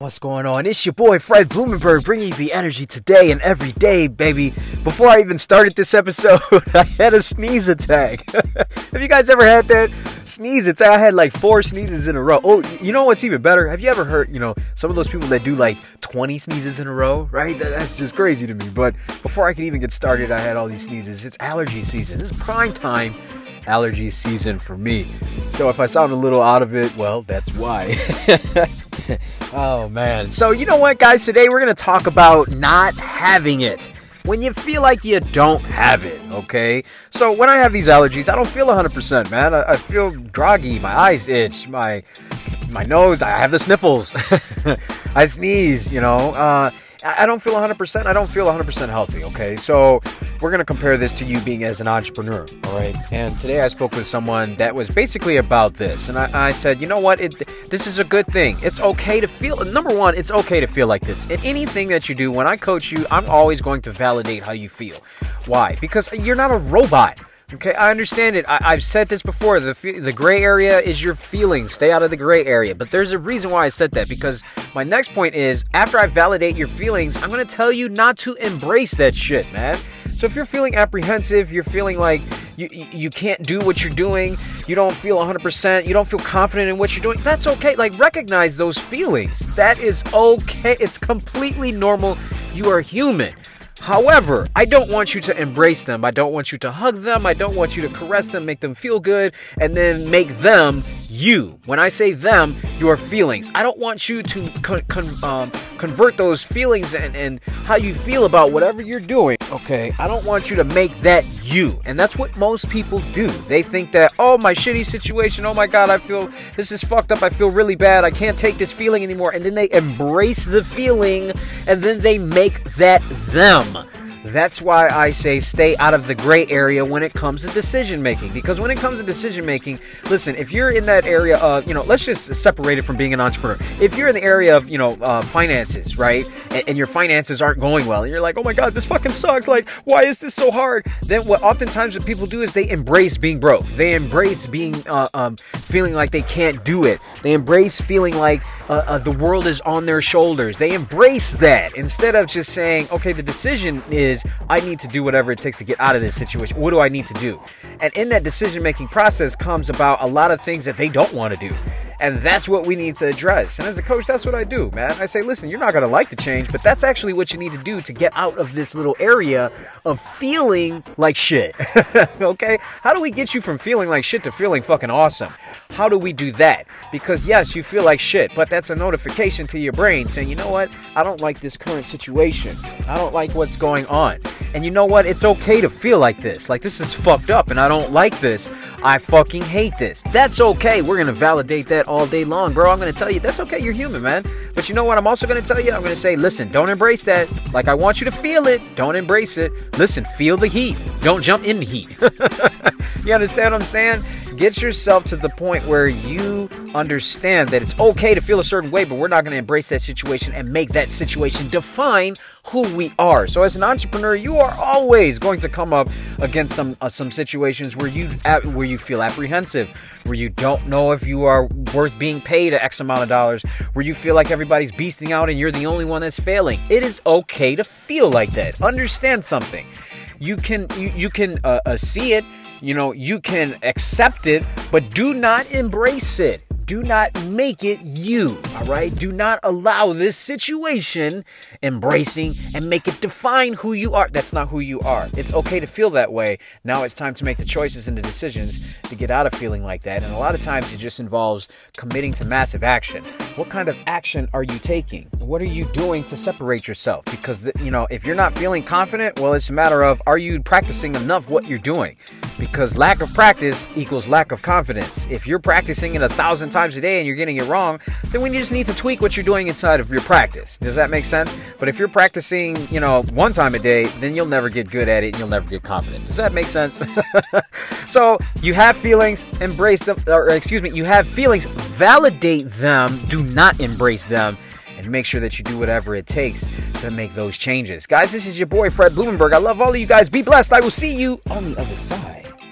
What's going on? It's your boy Fred Blumenberg bringing you the energy today and every day, baby. Before I even started this episode, I had a sneeze attack. Have you guys ever had that sneeze attack? I had like four sneezes in a row. Oh, you know what's even better? Have you ever heard, you know, some of those people that do like 20 sneezes in a row, right? That's just crazy to me. But before I could even get started, I had all these sneezes. It's allergy season. This is prime time allergy season for me. So if I sound a little out of it, well, that's why. oh man. So you know what, guys? Today we're gonna talk about not having it. When you feel like you don't have it, okay? So when I have these allergies, I don't feel 100%, man. I, I feel groggy, my eyes itch, my my nose, I have the sniffles, I sneeze, you know. Uh, I don't feel 100%. I don't feel 100% healthy, okay? So we're going to compare this to you being as an entrepreneur, all right? And today I spoke with someone that was basically about this. And I, I said, you know what? It, this is a good thing. It's okay to feel, number one, it's okay to feel like this. In anything that you do, when I coach you, I'm always going to validate how you feel. Why? Because you're not a robot. Okay, I understand it. I, have said this before. The the gray area is your feelings. Stay out of the gray area. But there's a reason why I said that because my next point is after I validate your feelings, I'm gonna tell you not to embrace that shit, man. So if you're feeling apprehensive, you're feeling like you you can't do what you're doing, you don't feel 100%, you don't feel confident in what you're doing. That's okay. Like recognize those feelings. That is okay. It's completely normal. You are human. However, I don't want you to embrace them. I don't want you to hug them. I don't want you to caress them, make them feel good, and then make them you. When I say them, your feelings. I don't want you to con- con- um, convert those feelings and, and how you feel about whatever you're doing. Okay, I don't want you to make that you. And that's what most people do. They think that, oh, my shitty situation, oh my god, I feel this is fucked up, I feel really bad, I can't take this feeling anymore. And then they embrace the feeling and then they make that them. That's why I say stay out of the gray area when it comes to decision making. Because when it comes to decision making, listen, if you're in that area of, you know, let's just separate it from being an entrepreneur. If you're in the area of, you know, uh, finances, right, and, and, your finances aren't going well, and you're like, oh my God, this fucking sucks. Like, why is this so hard? Then what oftentimes what people do is they embrace being broke. They embrace being, uh, um, feeling like they can't do it. They embrace feeling like uh, uh the world is on their shoulders. They embrace that instead of just saying, okay, the decision is I need to do whatever it takes to get out of this situation. What do I need to do? And in that decision making process comes about a lot of things that they don't want to do. And that's what we need to address. And as a coach, that's what I do, man. I say, listen, you're not going to like the change, but that's actually what you need to do to get out of this little area of feeling like shit. okay? How do we get you from feeling like shit to feeling fucking awesome? How do we do that? Because yes, you feel like shit, but that's a notification to your brain saying, you know what? I don't like this current situation. I don't like what's going on. And you know what? It's okay to feel like this. Like this is fucked up and I don't like this. I fucking hate this. That's okay. We're going to validate that all day long, bro. I'm going to tell you, that's okay. You're human, man. But you know what? I'm also going to tell you, I'm going to say, listen, don't embrace that. Like, I want you to feel it. Don't embrace it. Listen, feel the heat. Don't jump in the heat. you understand what I'm saying? Get yourself to the point where you understand that it's okay to feel a certain way, but we're not going to embrace that situation and make that situation define who we are. So as an entrepreneur, you are always going to come up against some uh, some situations where you where you feel apprehensive, where you don't know if you are worth being paid X amount of dollars, where you feel like everybody's beasting out and you're the only one that's failing. It is okay to feel like that. Understand something. You can you, you can uh, uh, see it you know, you can accept it, but do not embrace it do not make it you, all right? Do not allow this situation embracing and make it define who you are. That's not who you are. It's okay to feel that way. Now it's time to make the choices and the decisions to get out of feeling like that. And a lot of times it just involves committing to massive action. What kind of action are you taking? What are you doing to separate yourself? Because, you know, if you're not feeling confident, well, it's a matter of are you practicing enough what you're doing? Because lack of practice equals lack of confidence. If you're practicing it a thousand times, a day and you're getting it wrong, then we just need to tweak what you're doing inside of your practice. Does that make sense? But if you're practicing, you know, one time a day, then you'll never get good at it and you'll never get confident. Does that make sense? so you have feelings, embrace them, or excuse me, you have feelings, validate them, do not embrace them and make sure that you do whatever it takes to make those changes. Guys, this is your boy Fred Blumenberg. I love all of you guys. Be blessed. I will see you on the other side.